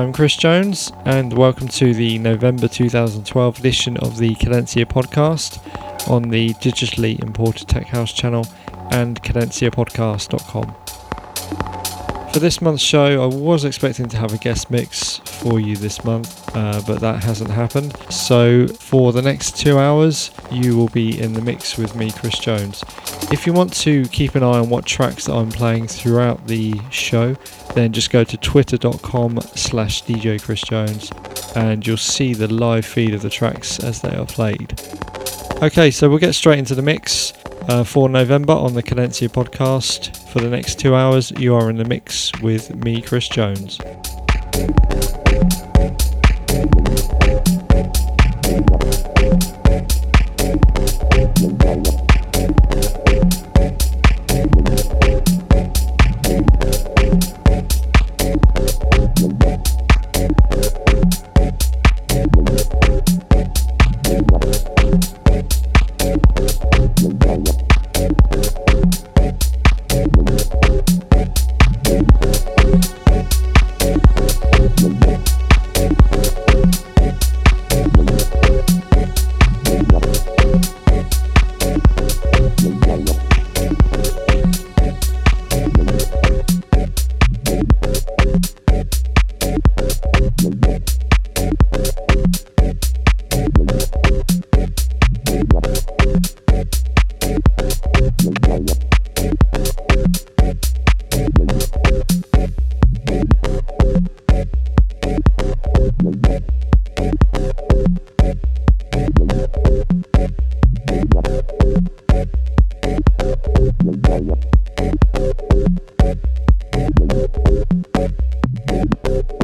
I'm Chris Jones, and welcome to the November 2012 edition of the Cadencia podcast on the digitally imported Tech House channel and cadenciapodcast.com. For this month's show, I was expecting to have a guest mix for you this month, uh, but that hasn't happened. So, for the next two hours, you will be in the mix with me, Chris Jones. If you want to keep an eye on what tracks I'm playing throughout the show, then just go to twitter.com slash DJ Chris Jones and you'll see the live feed of the tracks as they are played. Okay, so we'll get straight into the mix uh, for November on the Cadencia podcast. For the next two hours, you are in the mix with me, Chris Jones. Thank you.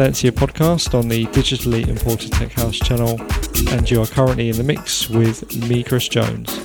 Cadencia podcast on the digitally imported Tech House channel, and you are currently in the mix with me, Chris Jones.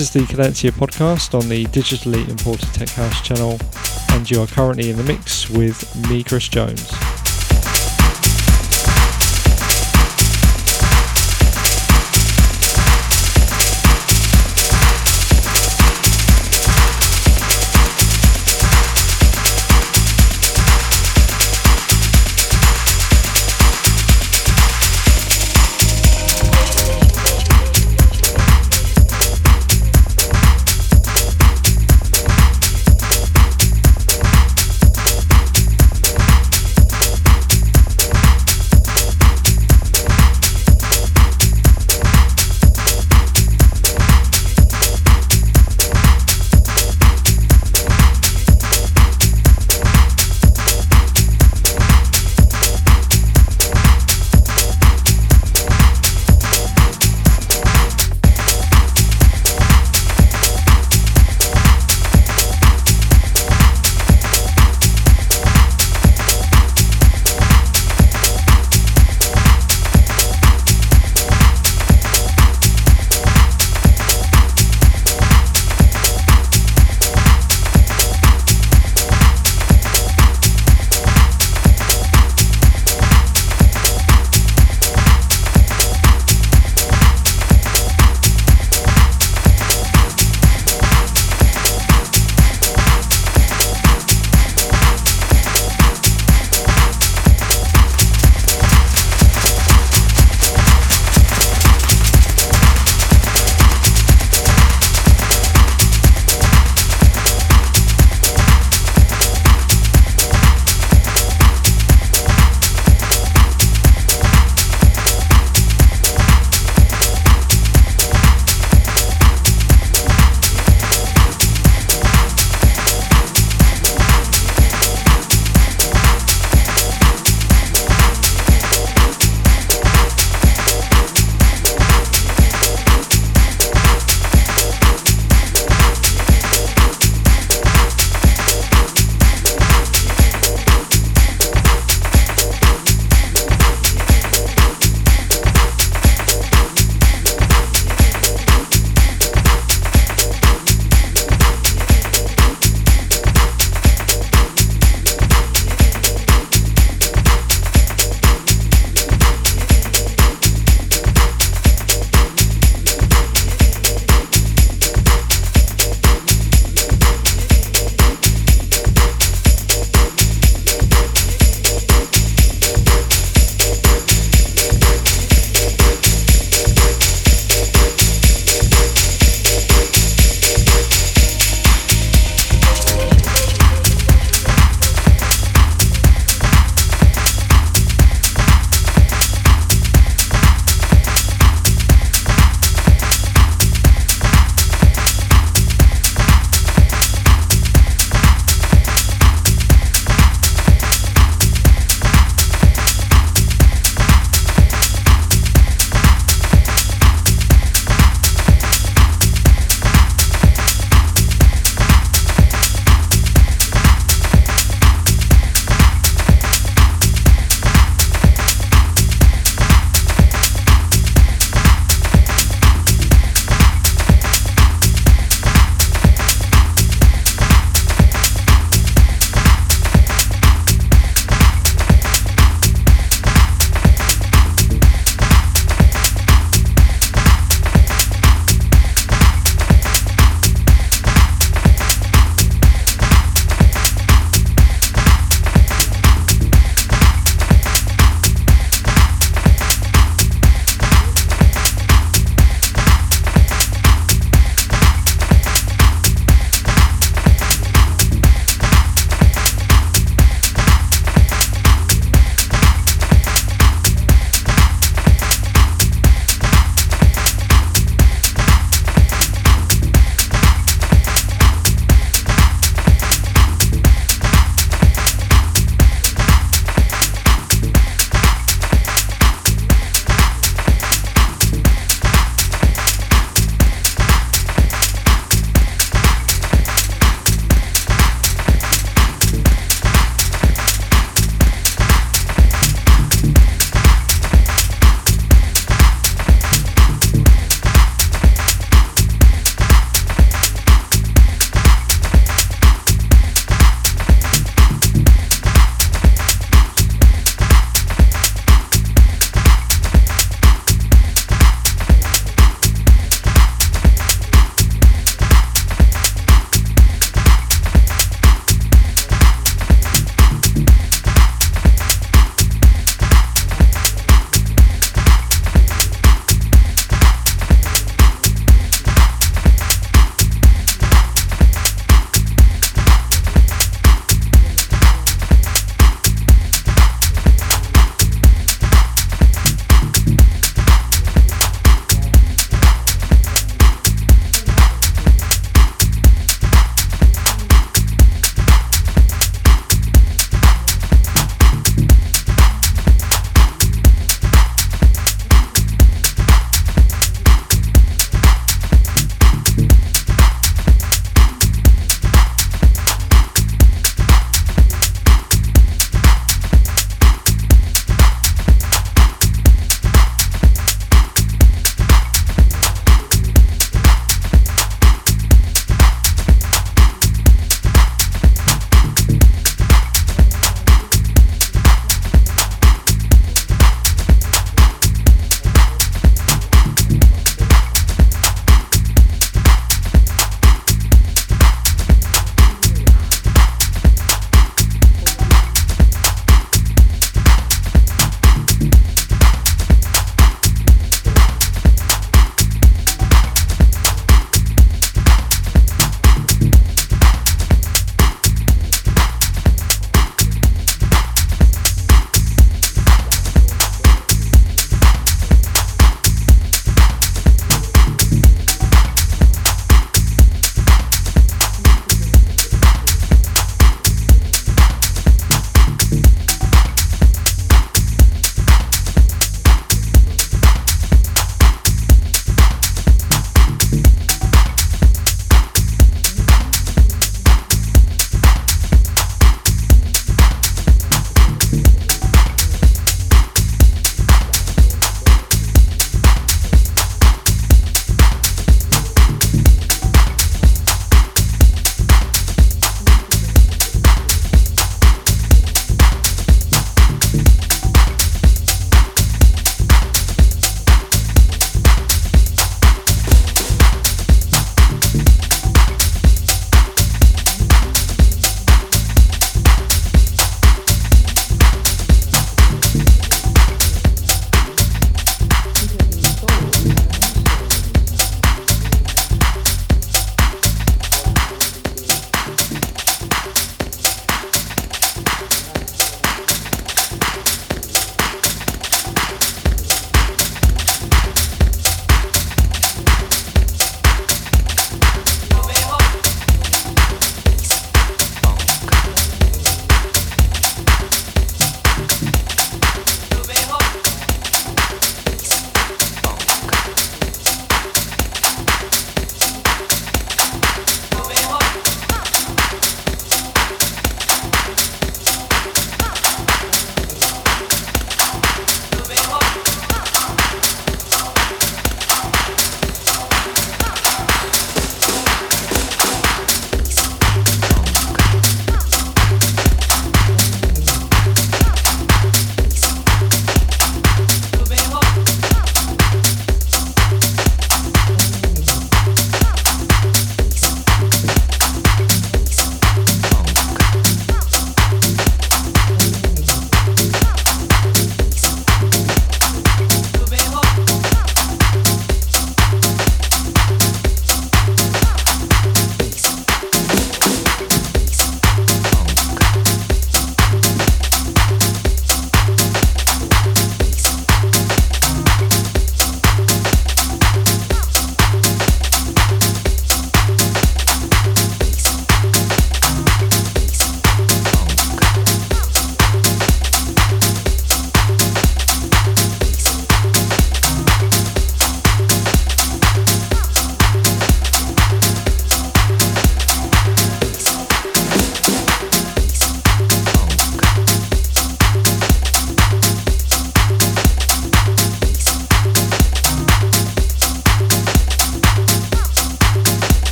This is the Cadenza podcast on the digitally imported Tech House channel, and you are currently in the mix with me, Chris Jones.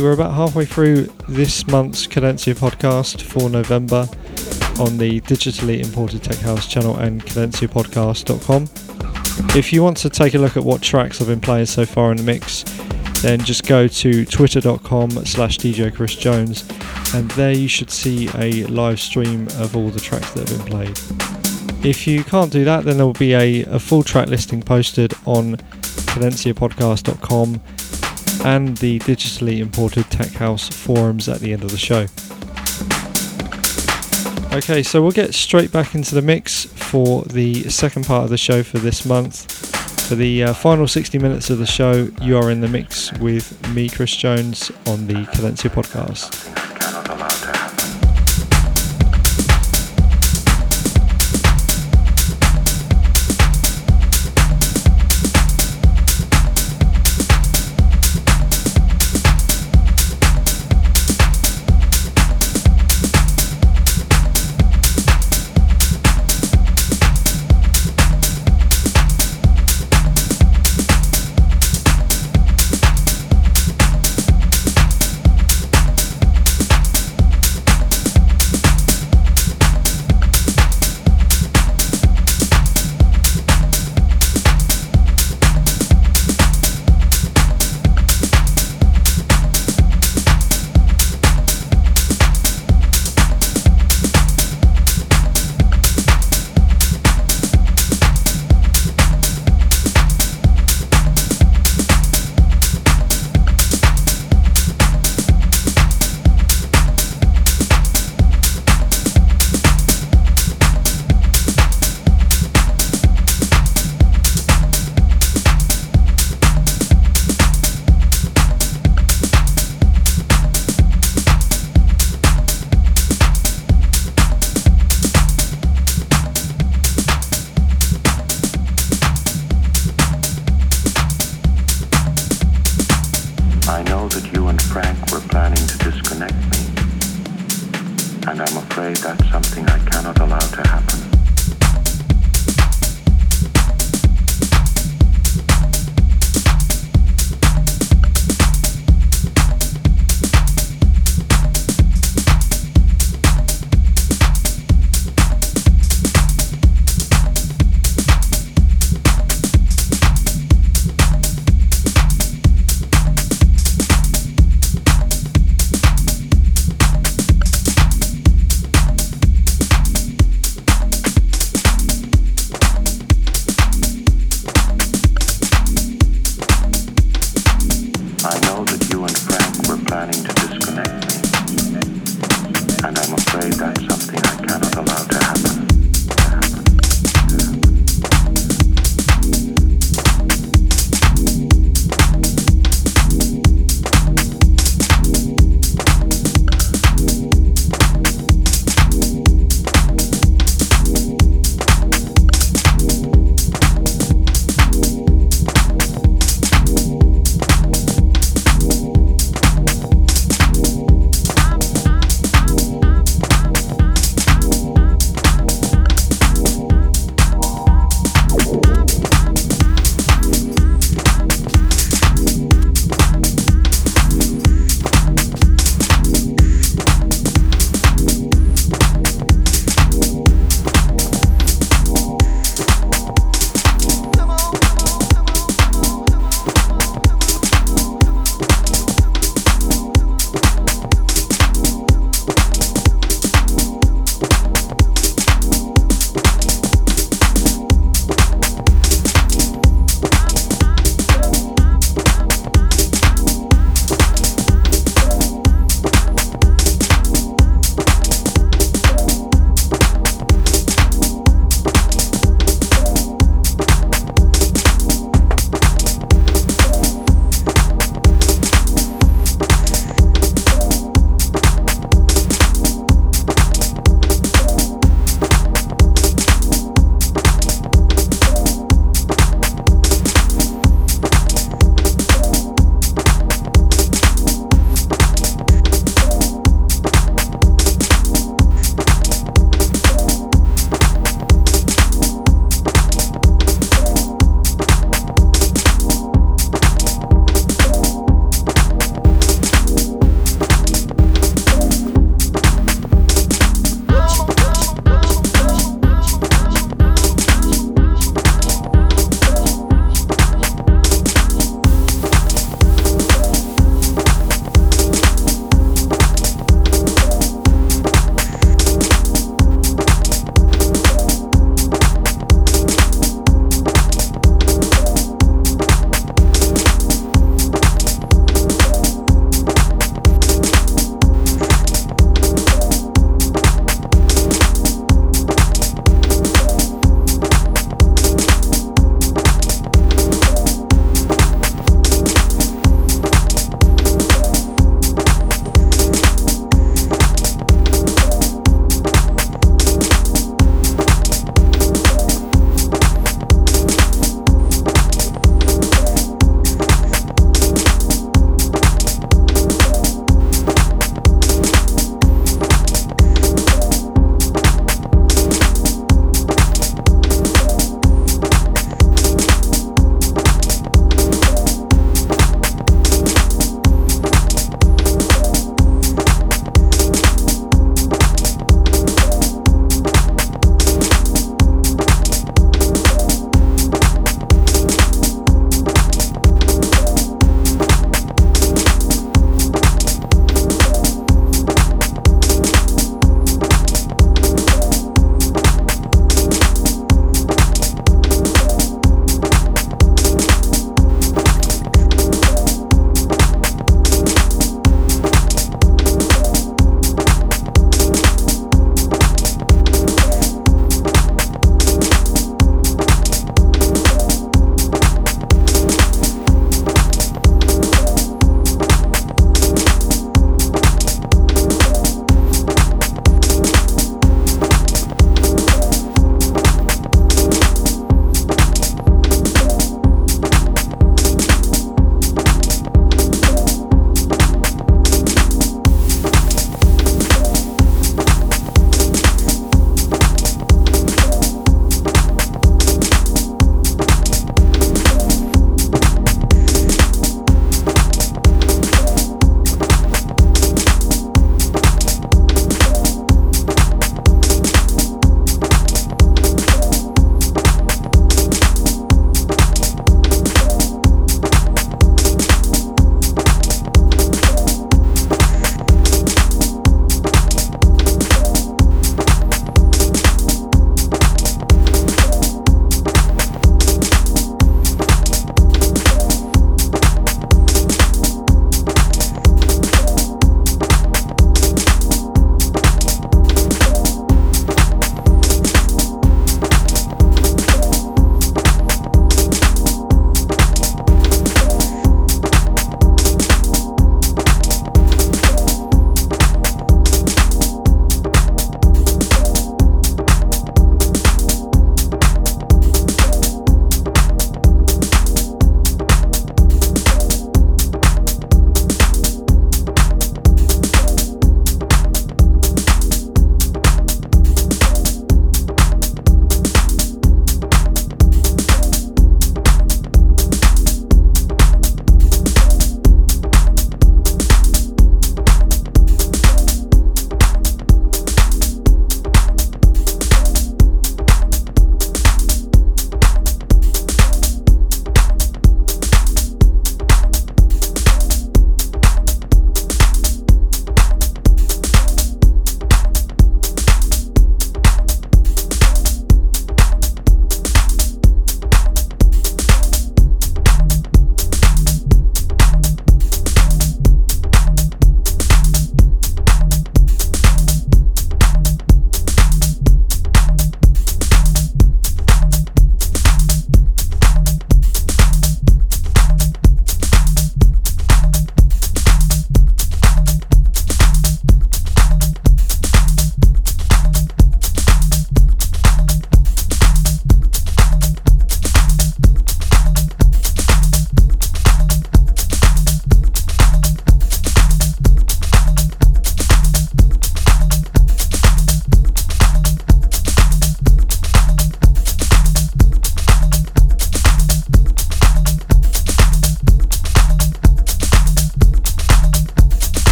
We're about halfway through this month's Cadenza podcast for November on the digitally imported Tech House channel and cadenzapodcast.com. If you want to take a look at what tracks I've been playing so far in the mix, then just go to twitter.com slash DJ Chris Jones and there you should see a live stream of all the tracks that have been played. If you can't do that, then there will be a, a full track listing posted on cadenzapodcast.com and the digitally imported Tech House forums at the end of the show. Okay, so we'll get straight back into the mix for the second part of the show for this month. For the uh, final 60 minutes of the show, you are in the mix with me, Chris Jones, on the Cadenza podcast.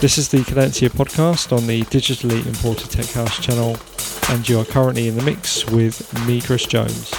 This is the Cadenza podcast on the digitally imported Tech House channel, and you are currently in the mix with me, Chris Jones.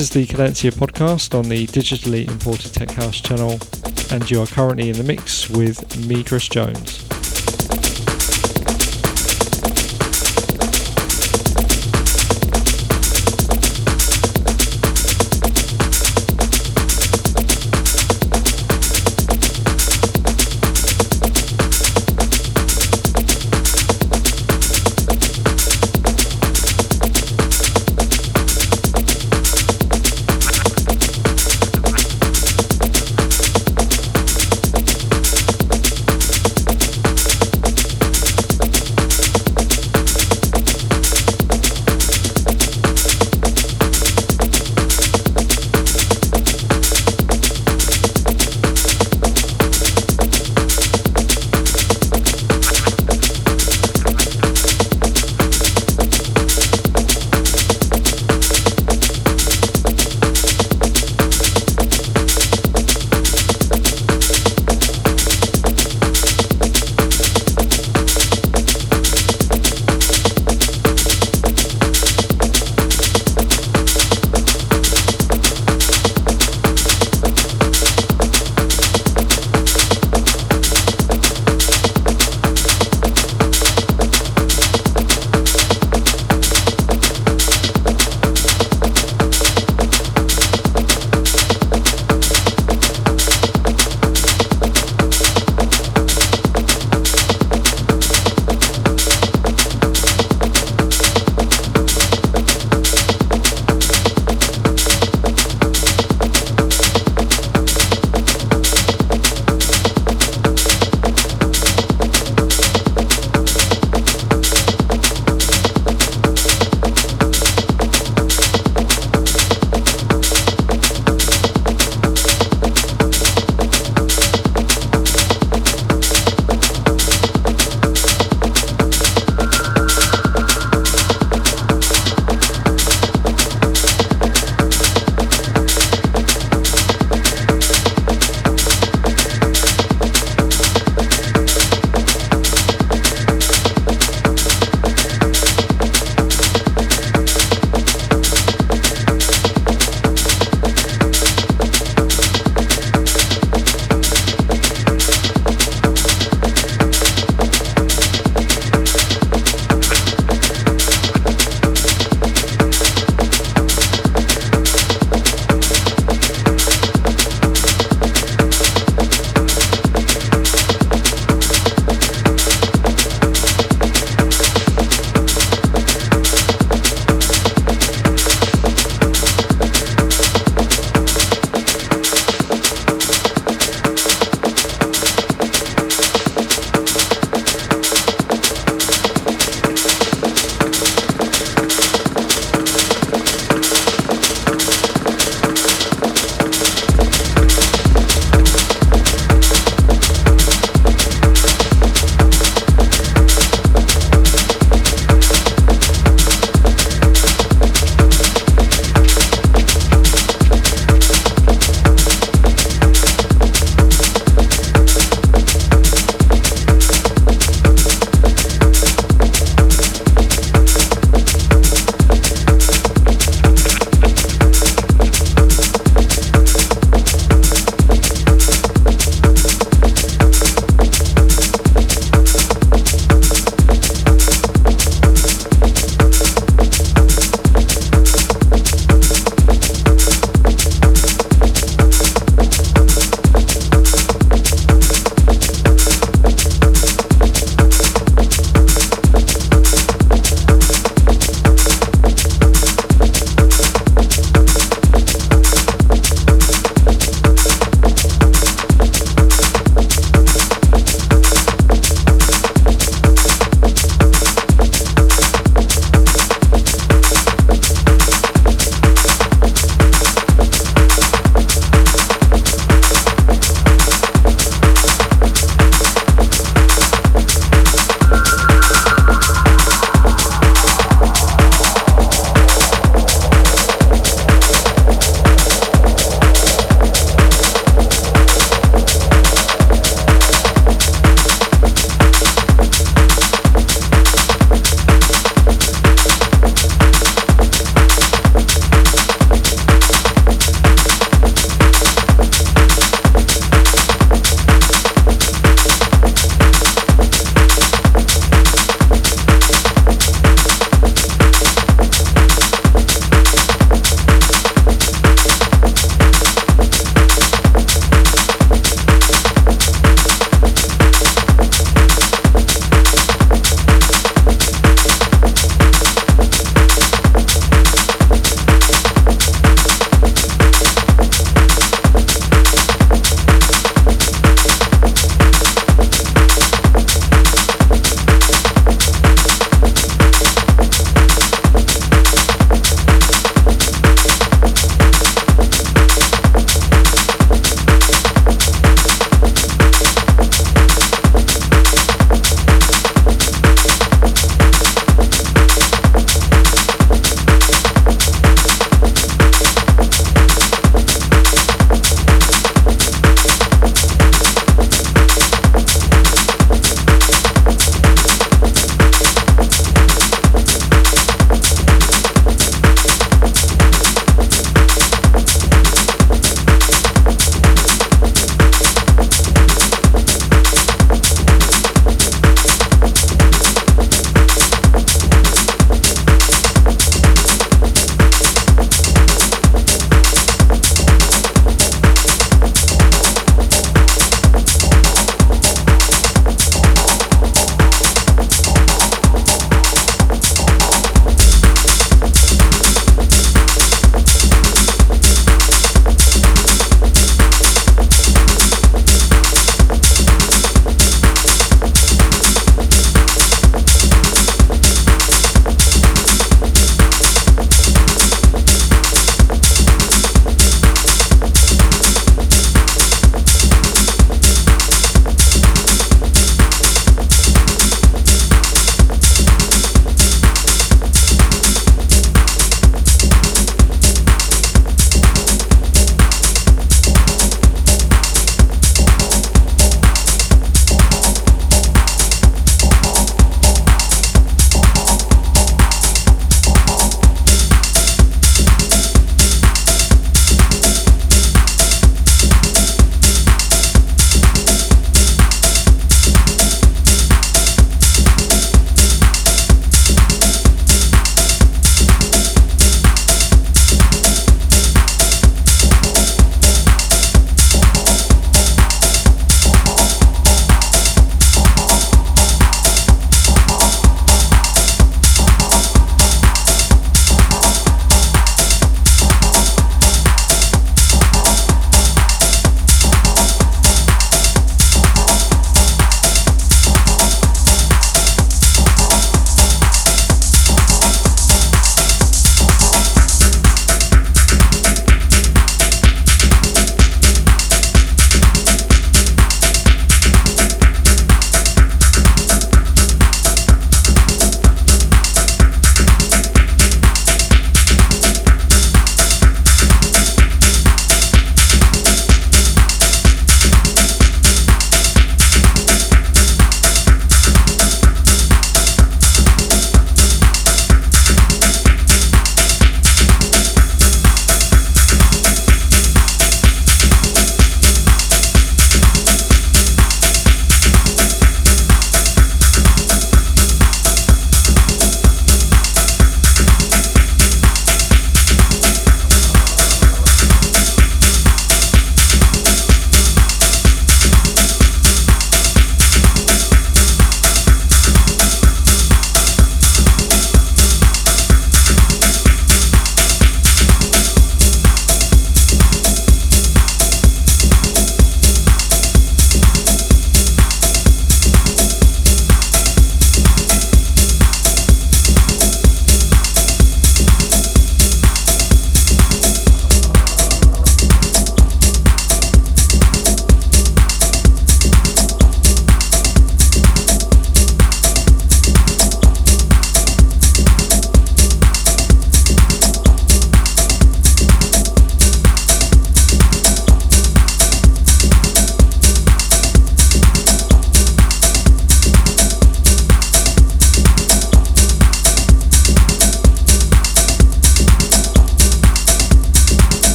This is the Cadenza podcast on the digitally imported tech house channel, and you are currently in the mix with me, Chris Jones.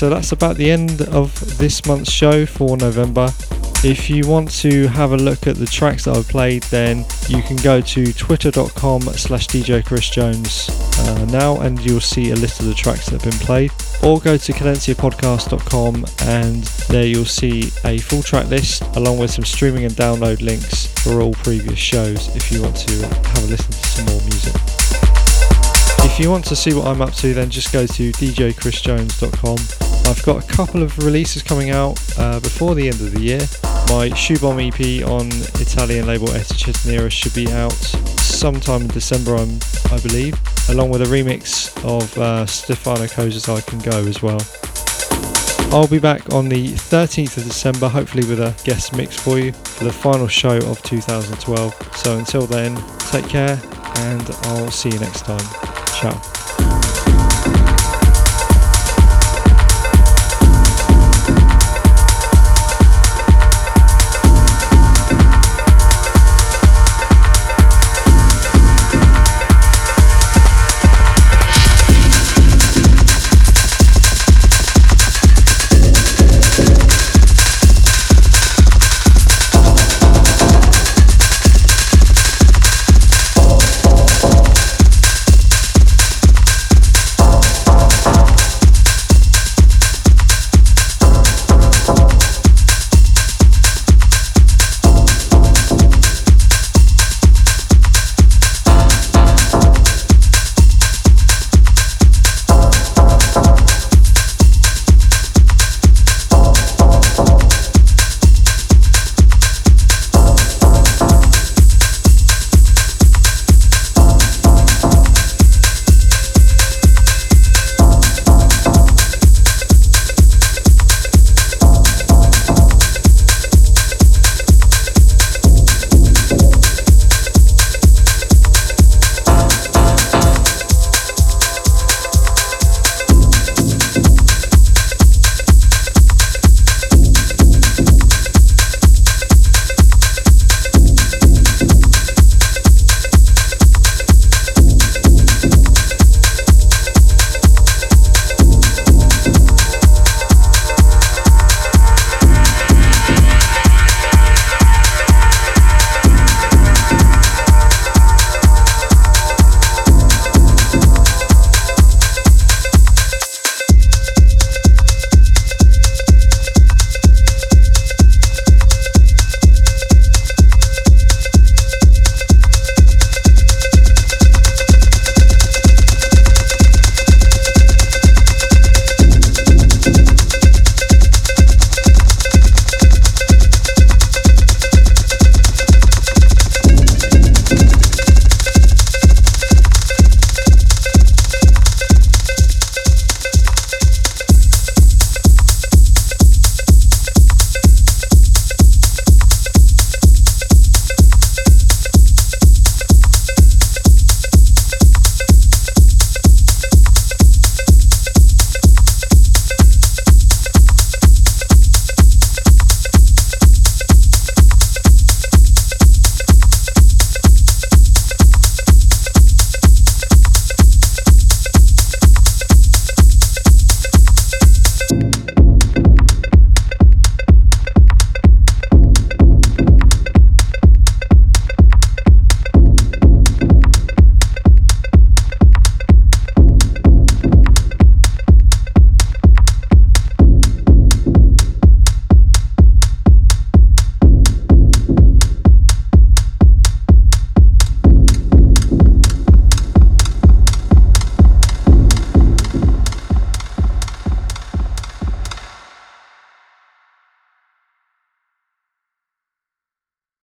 So that's about the end of this month's show for November. If you want to have a look at the tracks that I've played, then you can go to twitter.com slash DJ Chris Jones uh, now and you'll see a list of the tracks that have been played. Or go to cadenzapodcast.com and there you'll see a full track list along with some streaming and download links for all previous shows if you want to have a listen to some more music. If you want to see what I'm up to, then just go to djchrisjones.com I've got a couple of releases coming out uh, before the end of the year. My Shoebomb EP on Italian label Etichetta should be out sometime in December, I'm, i believe, along with a remix of uh, Stefano Koza's I Can Go as well. I'll be back on the 13th of December, hopefully with a guest mix for you for the final show of 2012. So until then, take care and I'll see you next time. Ciao.